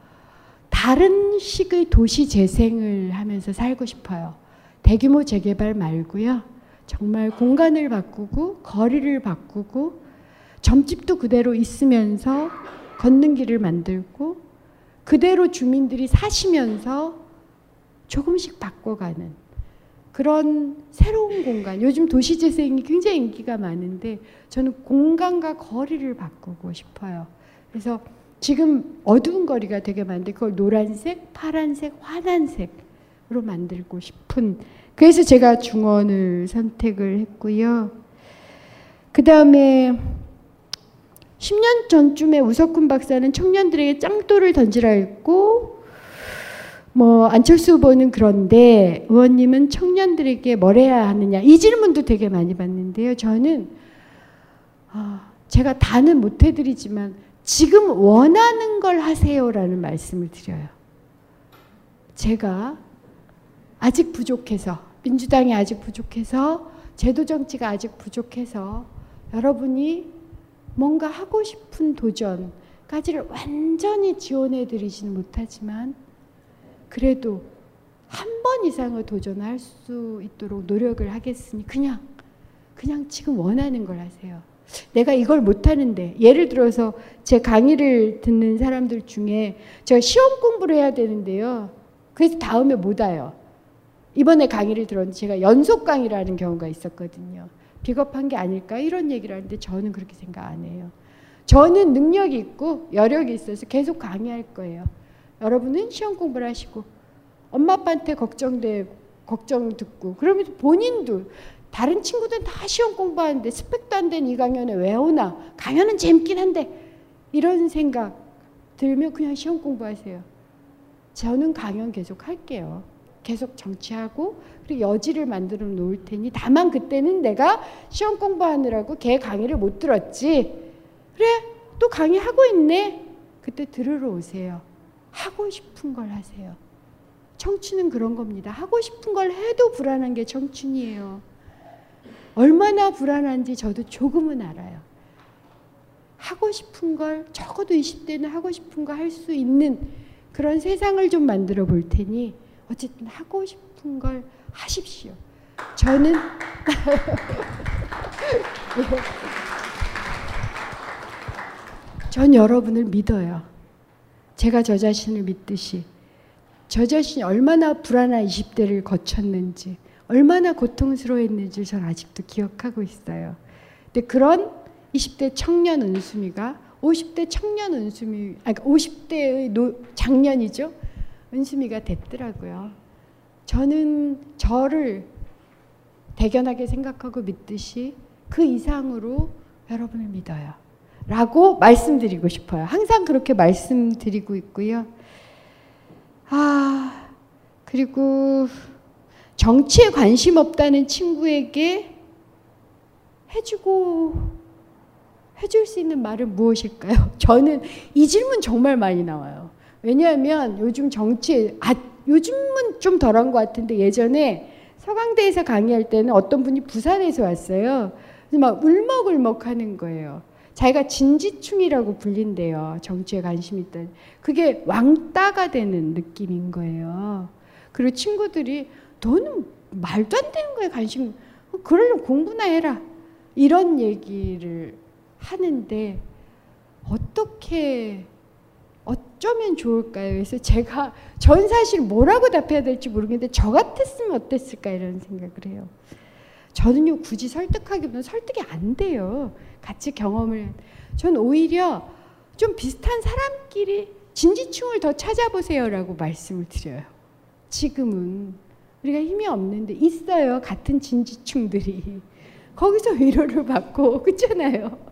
다른 식의 도시 재생을 하면서 살고 싶어요. 대규모 재개발 말고요. 정말 공간을 바꾸고 거리를 바꾸고 점집도 그대로 있으면서 걷는 길을 만들고 그대로 주민들이 사시면서 조금씩 바꿔가는 그런 새로운 공간. 요즘 도시 재생이 굉장히 인기가 많은데 저는 공간과 거리를 바꾸고 싶어요. 그래서 지금 어두운 거리가 되게 많은데 그걸 노란색, 파란색, 환한색으로 만들고 싶은 그래서 제가 중원을 선택을 했고요. 그 다음에 10년 전쯤에 우석훈 박사는 청년들에게 짱돌을 던지라 했고 뭐 안철수 후보는 그런데 의원님은 청년들에게 뭘 해야 하느냐 이 질문도 되게 많이 받는데요. 저는 아, 제가 다는 못 해드리지만 지금 원하는 걸 하세요라는 말씀을 드려요. 제가 아직 부족해서 민주당이 아직 부족해서 제도 정치가 아직 부족해서 여러분이 뭔가 하고 싶은 도전까지를 완전히 지원해 드리지는 못하지만 그래도 한 번 이상의 도전할 수 있도록 노력을 하겠으니 그냥 그냥 지금 원하는 걸 하세요. 내가 이걸 못하는데 예를 들어서 제 강의를 듣는 사람들 중에 제가 시험 공부를 해야 되는데요. 그래서 다음에 못 와요. 이번에 강의를 들었는데 제가 연속 강의를 하는 경우가 있었거든요. 비겁한 게 아닐까 이런 얘기를 하는데 저는 그렇게 생각 안 해요. 저는 능력이 있고 여력이 있어서 계속 강의할 거예요. 여러분은 시험 공부를 하시고 엄마 아빠한테 걱정돼 걱정 듣고 그러면서 본인도 다른 친구들은 다 시험 공부하는데 스펙도 안 된 이 강연에 왜 오나? 강연은 재밌긴 한데 이런 생각 들면 그냥 시험 공부하세요. 저는 강연 계속 할게요. 계속 정치하고 그리고 여지를 만들어 놓을 테니 다만 그때는 내가 시험 공부하느라고 걔 강의를 못 들었지. 그래 또 강의하고 있네. 그때 들으러 오세요. 하고 싶은 걸 하세요. 청춘은 그런 겁니다. 하고 싶은 걸 해도 불안한 게 청춘이에요. 얼마나 불안한지 저도 조금은 알아요. 하고 싶은 걸 적어도 20대는 하고 싶은 거 할 수 있는 그런 세상을 좀 만들어 볼 테니 어쨌든 하고 싶은 걸 하십시오. 저는 *laughs* 전 여러분을 믿어요. 제가 저 자신을 믿듯이 저 자신이 얼마나 불안한 20대를 거쳤는지 얼마나 고통스러웠는지 전 아직도 기억하고 있어요. 근데 그런 20대 청년 은수미가 50대 청년 은수미, 아 50대의 그러니까 노, 작년이죠. 은수미가 됐더라고요. 저는 저를 대견하게 생각하고 믿듯이 그 이상으로 여러분을 믿어요. 라고 말씀드리고 싶어요. 항상 그렇게 말씀드리고 있고요. 아, 그리고 정치에 관심 없다는 친구에게 해주고 해줄 수 있는 말은 무엇일까요? *laughs* 저는 이 질문 정말 많이 나와요. 왜냐하면 요즘 정치, 아, 요즘은 좀 덜한 것 같은데 예전에 서강대에서 강의할 때는 어떤 분이 부산에서 왔어요. 막 울먹울먹 하는 거예요. 자기가 진지충이라고 불린대요. 정치에 관심 있다. 그게 왕따가 되는 느낌인 거예요. 그리고 친구들이 너는 말도 안 되는 거에 관심, 그러려면 공부나 해라. 이런 얘기를 하는데 어떻게 어쩌면 좋을까요? 그래서 제가 전 사실 뭐라고 답해야 될지 모르겠는데 저 같았으면 어땠을까 이런 생각을 해요. 저는요 굳이 설득하기보다 설득이 안 돼요. 같이 경험을 전 오히려 좀 비슷한 사람끼리 진지충을 더 찾아보세요라고 말씀을 드려요. 지금은 우리가 힘이 없는데 있어요 같은 진지충들이 거기서 위로를 받고 *laughs* 그렇잖아요.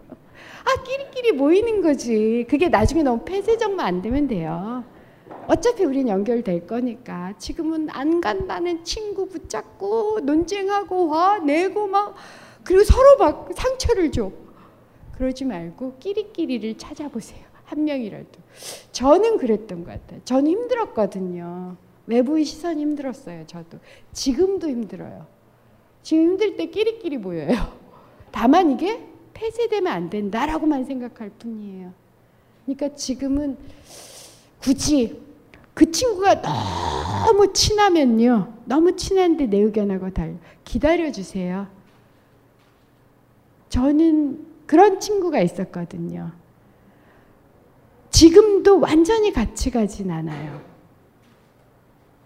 아 끼리끼리 모이는 거지. 그게 나중에 너무 폐쇄적만 안 되면 돼요. 어차피 우린 연결될 거니까 지금은 안 간다는 친구 붙잡고 논쟁하고 화 내고 막 그리고 서로 막 상처를 줘. 그러지 말고 끼리끼리를 찾아보세요. 한 명이라도. 저는 그랬던 것 같아요. 저는 힘들었거든요. 외부의 시선이 힘들었어요. 저도. 지금도 힘들어요. 지금 힘들 때 끼리끼리 모여요. *laughs* 다만 이게 폐쇄되면 안 된다라고만 생각할 뿐이에요. 그러니까 지금은 굳이 그 친구가 너무 친하면요. 너무 친한데 내 의견하고 달라. 기다려 주세요. 저는 그런 친구가 있었거든요. 지금도 완전히 같이 가진 않아요.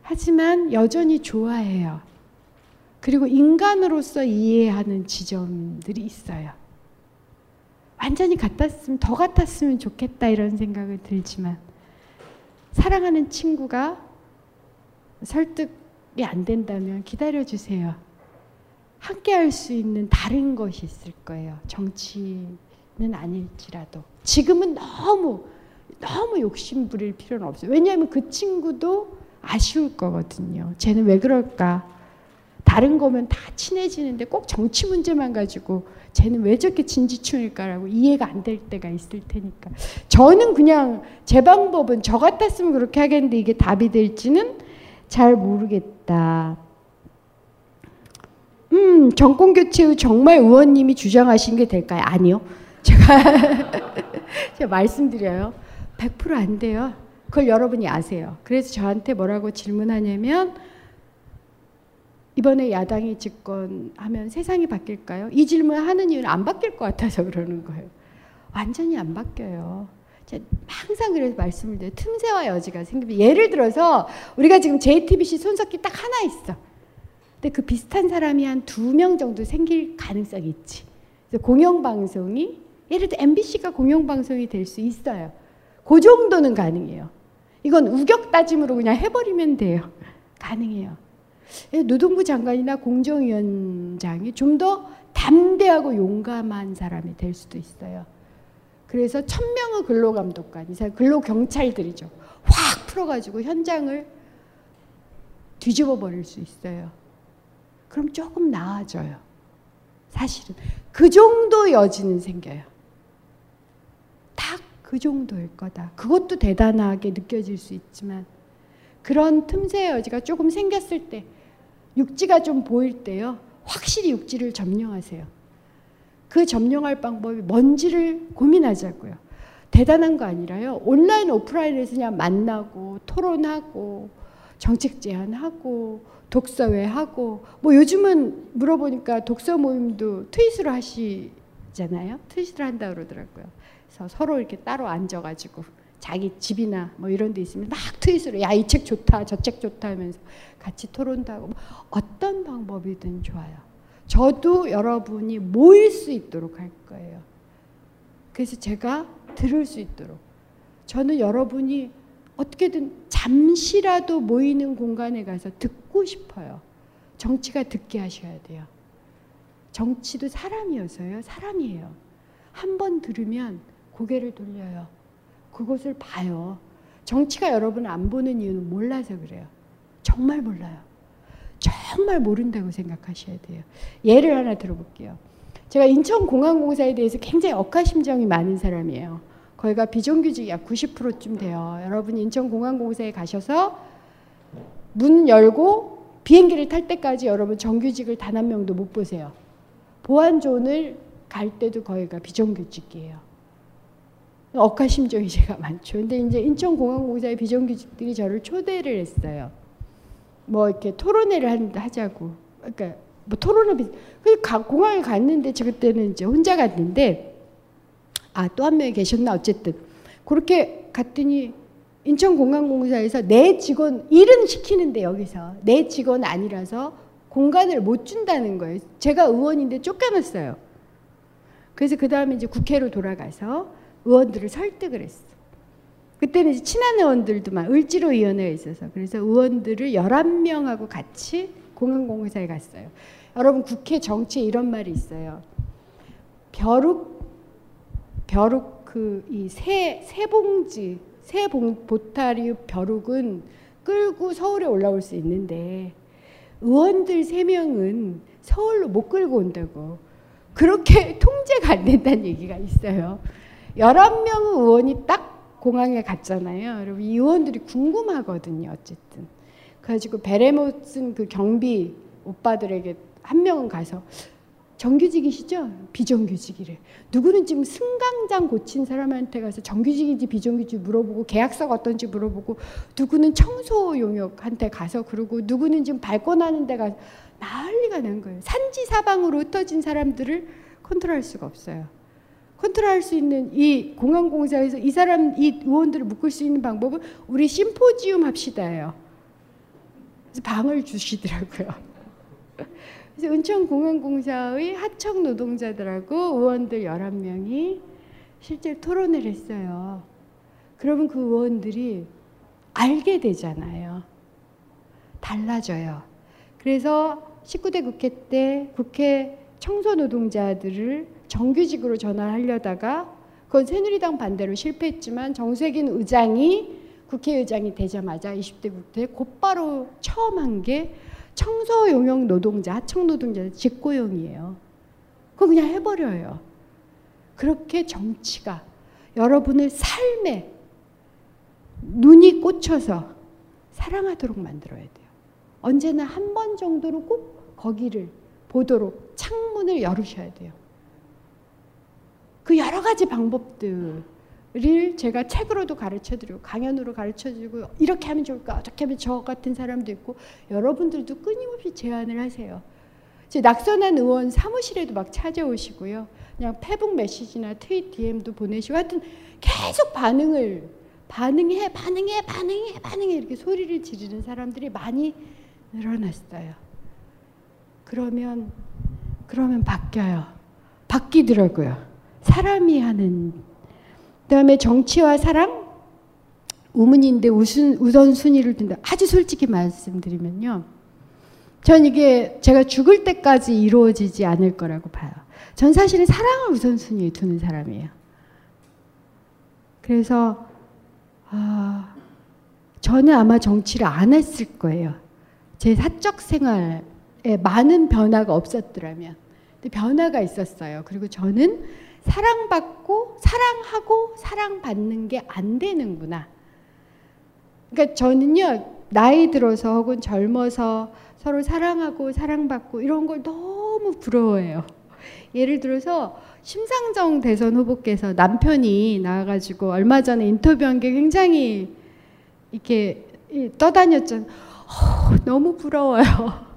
하지만 여전히 좋아해요. 그리고 인간으로서 이해하는 지점들이 있어요. 완전히 같았으면 더 같았으면 좋겠다 이런 생각을 들지만 사랑하는 친구가 설득이 안 된다면 기다려 주세요. 함께 할 수 있는 다른 것이 있을 거예요. 정치는 아닐지라도 지금은 너무 너무 욕심 부릴 필요는 없어요. 왜냐하면 그 친구도 아쉬울 거거든요. 쟤는 왜 그럴까? 다른 거면 다 친해지는데 꼭 정치 문제만 가지고 쟤는 왜 저렇게 진지충일까라고 이해가 안 될 때가 있을 테니까. 저는 그냥 제 방법은 저 같았으면 그렇게 하겠는데 이게 답이 될지는 잘 모르겠다. 음, 정권 교체 후 정말 의원님이 주장하신 게 될까요? 아니요. 제가 *laughs* 제가 말씀드려요. 100%안 돼요. 그걸 여러분이 아세요. 그래서 저한테 뭐라고 질문하냐면 이번에 야당이 집권하면 세상이 바뀔까요? 이 질문을 하는 이유는 안 바뀔 것 같아서 그러는 거예요. 완전히 안 바뀌어요. 항상 그래서 말씀을 드려요. 틈새와 여지가 생기면 예를 들어서 우리가 지금 JTBC 손석희 딱 하나 있어. 근데 그 비슷한 사람이 한 두 명 정도 생길 가능성이 있지. 그래서 공영방송이 예를 들어 MBC가 공영방송이 될 수 있어요. 그 정도는 가능해요. 이건 우격 따짐으로 그냥 해버리면 돼요. 가능해요. 예, 노동부 장관이나 공정위원장이 좀 더 담대하고 용감한 사람이 될 수도 있어요. 그래서 천명의 근로감독관, 이 사람 근로경찰들이죠. 확 풀어가지고 현장을 뒤집어 버릴 수 있어요. 그럼 조금 나아져요. 사실은. 그 정도 여지는 생겨요. 딱 그 정도일 거다. 그것도 대단하게 느껴질 수 있지만 그런 틈새 여지가 조금 생겼을 때 육지가 좀 보일 때요. 확실히 육지를 점령하세요. 그 점령할 방법이 뭔지를 고민하자고요. 대단한 거 아니라요. 온라인 오프라인에서 그냥 만나고 토론하고 정책 제안하고 독서회 하고 뭐 요즘은 물어보니까 독서 모임도 트윗으로 하시잖아요. 트윗을 한다 그러더라고요. 그래서 서로 이렇게 따로 앉아가지고 자기 집이나 뭐 이런 데 있으면 막 트윗으로 야 이 책 좋다 저 책 좋다 하면서 같이 토론도 하고 뭐 어떤 방법이든 좋아요. 저도 여러분이 모일 수 있도록 할 거예요. 그래서 제가 들을 수 있도록 저는 여러분이 어떻게든 잠시라도 모이는 공간에 가서 듣고 싶어요. 정치가 듣게 하셔야 돼요. 정치도 사람이어서요. 사람이에요. 한 번 들으면 고개를 돌려요. 그곳을 봐요. 정치가 여러분 안 보는 이유는 몰라서 그래요. 정말 몰라요. 정말 모른다고 생각하셔야 돼요. 예를 하나 들어볼게요. 제가 인천공항공사에 대해서 굉장히 억하심정이 많은 사람이에요. 거기가 비정규직이 약 90%쯤 돼요. 여러분 인천공항공사에 가셔서 문 열고 비행기를 탈 때까지 여러분 정규직을 단 한 명도 못 보세요. 보안존을 갈 때도 거기가 비정규직이에요. 억하심정이 제가 많죠. 근데 이제 인천공항공사의 비정규직들이 저를 초대를 했어요. 뭐 이렇게 토론회를 하자고. 그러니까 뭐 토론을 비... 그 공항에 갔는데 저 그때는 이제 혼자 갔는데 아 또 한 명이 계셨나 어쨌든 그렇게 갔더니 인천공항공사에서 내 직원 일은 시키는데 여기서 내 직원 아니라서 공간을 못 준다는 거예요. 제가 의원인데 쫓겨났어요. 그래서 그 다음에 이제 국회로 돌아가서 의원들을 설득을 했어. 그때는 이제 친한 의원들도 막 을지로 위원회가 있어서 그래서 의원들을 11명하고 같이 공항공사에 갔어요. 여러분 국회 정치에 이런 말이 있어요. 벼룩 벼룩 그 이 새 새봉지 새 봉 보따리 벼룩은 끌고 서울에 올라올 수 있는데 의원들 세 명은 서울로 못 끌고 온다고 그렇게 *laughs* 통제가 안 된다는 얘기가 있어요. 11명 의원이 딱 공항에 갔잖아요. 여러분 이 의원들이 궁금하거든요. 어쨌든. 그래가지고 베레모 쓴그 경비 오빠들에게 한 명은 가서 정규직이시죠? 비정규직이래. 누구는 지금 승강장 고친 사람한테 가서 정규직인지 비정규직 물어보고 계약서가 어떤지 물어보고 누구는 청소 용역한테 가서 그러고 누구는 지금 발권하는 데 가서 난리가 난 거예요. 산지 사방으로 흩어진 사람들을 컨트롤할 수가 없어요. 컨트롤할 수 있는 이 공항공사에서 이 사람 이 의원들을 묶을 수 있는 방법은 우리 심포지움 합시다예요. 그래서 방을 주시더라고요. *laughs* 그래서 은천공항공사의 하청 노동자들하고 의원들 11명이 실제 토론을 했어요. 그러면 그 의원들이 알게 되잖아요. 달라져요. 그래서 19대 국회 때 국회 청소 노동자들을 정규직으로 전환하려다가 그건 새누리당 반대로 실패했지만 정세균 의장이 국회의장이 되자마자 20대 국회 곧바로 처음 한 게 청소 용역 노동자, 하청 노동자 직고용이에요. 그거 그냥 해버려요. 그렇게 정치가 여러분을 삶에 눈이 꽂혀서 사랑하도록 만들어야 돼요. 언제나 한 번 정도는 꼭 거기를 보도록 창문을 열으셔야 돼요. 그 여러 가지 방법들을 제가 책으로도 가르쳐드리고 강연으로 가르쳐주고 이렇게 하면 좋을까 어떻게 하면 저 같은 사람도 있고 여러분들도 끊임없이 제안을 하세요. 제 낙선한 의원 사무실에도 막 찾아오시고요. 그냥 페북 메시지나 트윗 DM도 보내시고 하여튼 계속 반응을 반응해 반응해 반응해 반응해 이렇게 소리를 지르는 사람들이 많이 늘어났어요. 그러면 그러면 바뀌어요. 바뀌더라고요. 사람이 하는 그다음에 정치와 사랑 우문인데 우선 우선순위를 둔다. 아주 솔직히 말씀드리면요. 전 이게 제가 죽을 때까지 이루어지지 않을 거라고 봐요. 전 사실은 사랑을 우선순위에 두는 사람이에요. 그래서 아, 저는 아마 정치를 안 했을 거예요. 제 사적 생활에 많은 변화가 없었더라면. 근데 변화가 있었어요. 그리고 저는 사랑받고 사랑하고 사랑받는 게 안 되는구나. 그러니까 저는요 나이 들어서 혹은 젊어서 서로 사랑하고 사랑받고 이런 걸 너무 부러워해요. 예를 들어서 심상정 대선 후보께서 남편이 나와가지고 얼마 전에 인터뷰한 게 굉장히 이렇게 떠다녔잖아요. 어, 너무 부러워요.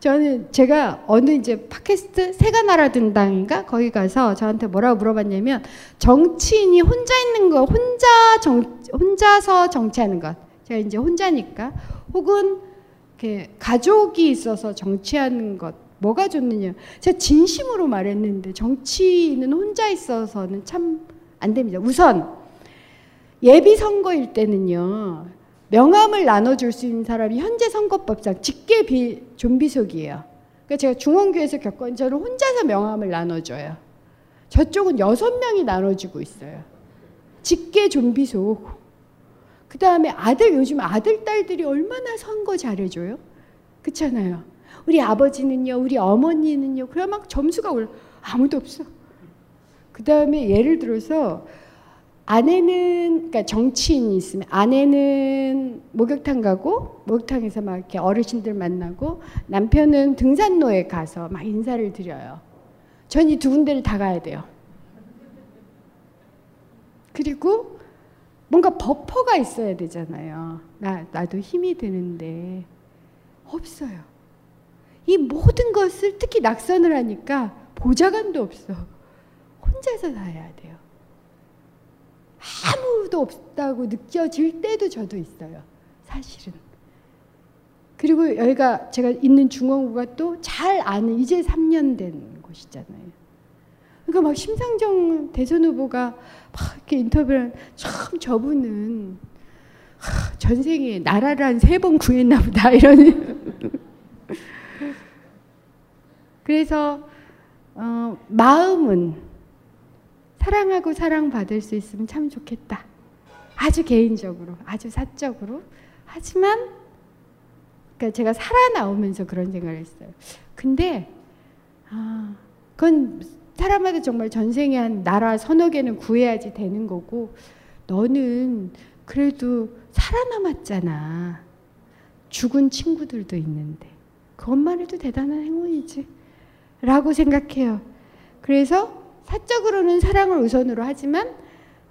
저는 제가 어느 이제 팟캐스트 새가 날아든당인가 거기 가서 저한테 뭐라고 물어봤냐면 정치인이 혼자 있는 거 혼자 정 혼자서 정치하는 것. 제가 이제 혼자니까. 혹은 이렇게 가족이 있어서 정치하는 것. 뭐가 좋느냐. 제가 진심으로 말했는데 정치인은 혼자 있어서는 참 안 됩니다. 우선 예비 선거일 때는요. 명함을 나눠줄 수 있는 사람이 현재 선거법상 직계 비, 좀비속이에요. 그러니까 제가 중원교에서 겪은 저는 혼자서 명함을 나눠줘요. 저쪽은 여섯 명이 나눠주고 있어요. 직계 좀비속. 그 다음에 아들, 요즘 아들, 딸들이 얼마나 선거 잘해줘요? 그렇잖아요. 우리 아버지는요, 우리 어머니는요, 그래 막 점수가 올라. 아무도 없어. 그 다음에 예를 들어서 아내는 그러니까 정치인이 있으면 아내는 목욕탕 가고 목욕탕에서 막 이렇게 어르신들 만나고 남편은 등산로에 가서 막 인사를 드려요. 전 이 두 군데를 다 가야 돼요. 그리고 뭔가 버퍼가 있어야 되잖아요. 나 나도 힘이 드는데 없어요. 이 모든 것을 특히 낙선을 하니까 보좌관도 없어. 혼자서 다 해야 돼요. 아무도 없다고 느껴질 때도 저도 있어요. 사실은. 그리고 여기가 제가 있는 중원구가 또 잘 아는 이제 3년 된 곳이잖아요. 그러니까 막 심상정 대선 후보가 막 이렇게 인터뷰를 참 저분은 전생에 나라를 한 세 번 구했나 보다 이런 *laughs* 그래서 어, 마음은 사랑하고 사랑받을 수 있으면 참 좋겠다. 아주 개인적으로, 아주 사적으로. 하지만 그러니까 제가 살아나오면서 그런 생각을 했어요. 근데 아, 그건 사람마다 정말 전생에 한 나라 서너 개는 구해야지 되는 거고 너는 그래도 살아남았잖아. 죽은 친구들도 있는데 그것만 해도 대단한 행운이지. 라고 생각해요. 그래서 사적으로는 사랑을 우선으로 하지만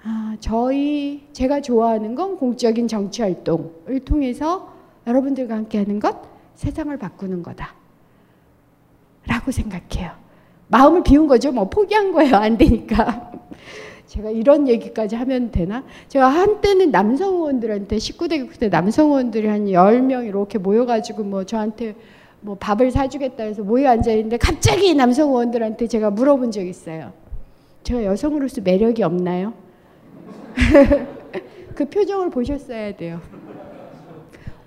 아, 저희 제가 좋아하는 건 공적인 정치 활동을 통해서 여러분들과 함께하는 것 세상을 바꾸는 거다. 라고 생각해요. 마음을 비운 거죠. 뭐 포기한 거예요. 안 되니까. *laughs* 제가 이런 얘기까지 하면 되나? 제가 한때는 남성 의원들한테 19대 국대 남성 의원들이 한 10명 이렇게 모여가지고 뭐 저한테 뭐 밥을 사주겠다 해서 모여 앉아 있는데 갑자기 남성 의원들한테 제가 물어본 적 있어요. 제가 여성으로서 매력이 없나요? *laughs* 그 표정을 보셨어야 돼요.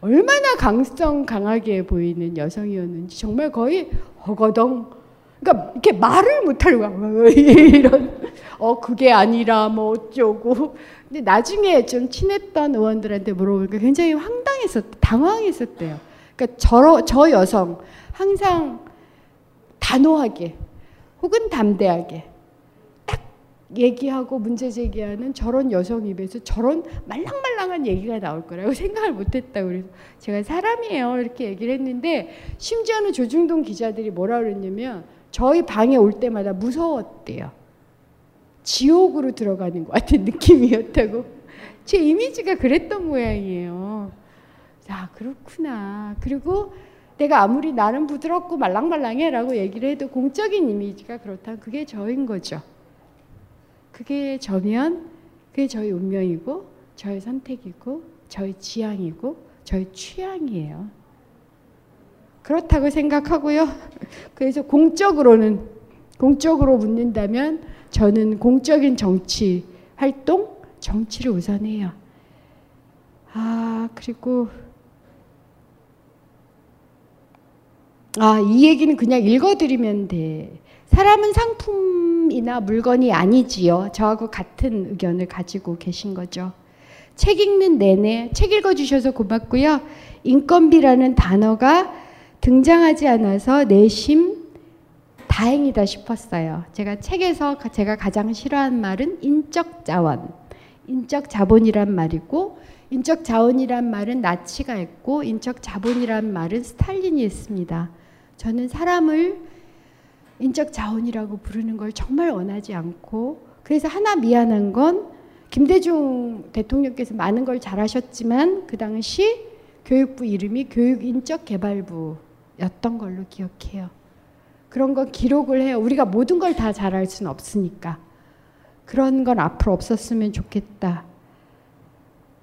얼마나 강성 강하게 보이는 여성이었는지 정말 거의 허거덩 그러니까 이렇게 말을 못하려고 *laughs* 이런 어 그게 아니라 뭐 어쩌고 근데 나중에 좀 친했던 의원들한테 물어보니까 굉장히 황당했었 당황했었대요. 그러니까 저, 저 여성 항상 단호하게 혹은 담대하게 딱 얘기하고 문제 제기하는 저런 여성 입에서 저런 말랑말랑한 얘기가 나올 거라고 *laughs* 생각을 못했다 그래서 제가 사람이에요 이렇게 얘기를 했는데 심지어는 조중동 기자들이 뭐라 그랬냐면 저희 방에 올 때마다 무서웠대요. 지옥으로 들어가는 것 같은 *laughs* 느낌이었다고. 제 이미지가 그랬던 모양이에요. 아, 그렇구나. 그리고 내가 아무리 나는 부드럽고 말랑말랑해라고 얘기를 해도 공적인 이미지가 그렇다면 그게 저인 거죠. 그게 저면 그게 저의 운명이고 저의 선택이고 저의 지향이고 저의 취향이에요. 그렇다고 생각하고요. *laughs* 그래서 공적으로는 공적으로 묻는다면 저는 공적인 정치 활동, 정치를 우선해요. 아, 그리고 아, 이 얘기는 그냥 읽어드리면 돼. 사람은 상품이나 물건이 아니지요. 저하고 같은 의견을 가지고 계신 거죠. 책 읽는 내내 책 읽어주셔서 고맙고요. 인건비라는 단어가 등장하지 않아서 내심 다행이다 싶었어요. 제가 책에서 제가 가장 싫어하는 말은 인적 자원, 인적 자본이란 말이고 인적 자원이란 말은 나치가 했고 인적 자본이란 말은 스탈린이 했습니다. 저는 사람을 인적 자원이라고 부르는 걸 정말 원하지 않고 그래서 하나 미안한 건 김대중 대통령께서 많은 걸 잘하셨지만 그 당시 교육부 이름이 교육인적개발부였던 걸로 기억해요. 그런 거 기록을 해요. 우리가 모든 걸 다 잘할 수는 없으니까. 그런 건 앞으로 없었으면 좋겠다.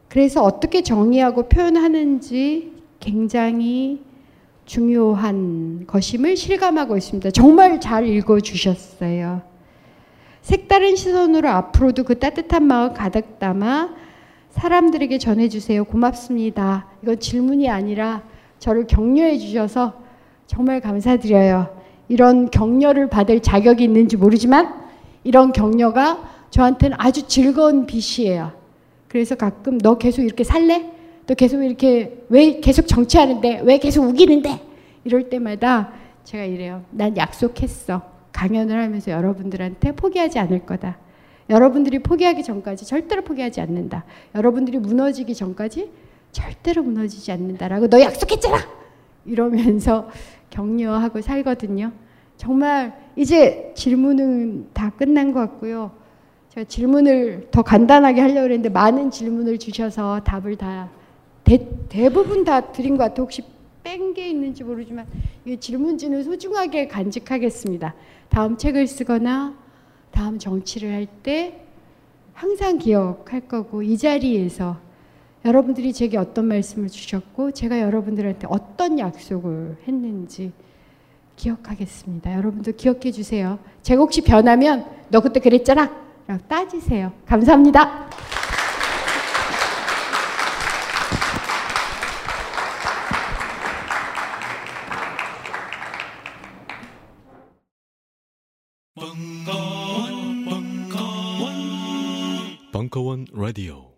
그래서 어떻게 정의하고 표현하는지 굉장히 중요한 것임을 실감하고 있습니다. 정말 잘 읽어주셨어요. 색다른 시선으로 앞으로도 그 따뜻한 마음 가득 담아 사람들에게 전해주세요. 고맙습니다. 이건 질문이 아니라 저를 격려해 주셔서 정말 감사드려요. 이런 격려를 받을 자격이 있는지 모르지만 이런 격려가 저한테는 아주 즐거운 빛이에요. 그래서 가끔 너 계속 이렇게 살래? 너 계속 이렇게 왜 계속 정치하는데? 왜 계속 우기는데? 이럴 때마다 제가 이래요. 난 약속했어. 강연을 하면서 여러분들한테 포기하지 않을 거다. 여러분들이 포기하기 전까지 절대로 포기하지 않는다. 여러분들이 무너지기 전까지 절대로 무너지지 않는다라고 너 약속했잖아. 이러면서 격려하고 살거든요. 정말 이제 질문은 다 끝난 것 같고요. 제가 질문을 더 간단하게 하려고 했는데 많은 질문을 주셔서 답을 다 대, 대부분 다 드린 것 같아요. 혹시 뺀 게 있는지 모르지만 이 질문지는 소중하게 간직하겠습니다. 다음 책을 쓰거나 다음 정치를 할 때 항상 기억할 거고 이 자리에서 여러분들이 제게 어떤 말씀을 주셨고 제가 여러분들한테 어떤 약속을 했는지 기억하겠습니다. 여러분도 기억해 주세요. 제가 혹시 변하면 너 그때 그랬잖아. 따지세요. 감사합니다. 벙커원 라디오.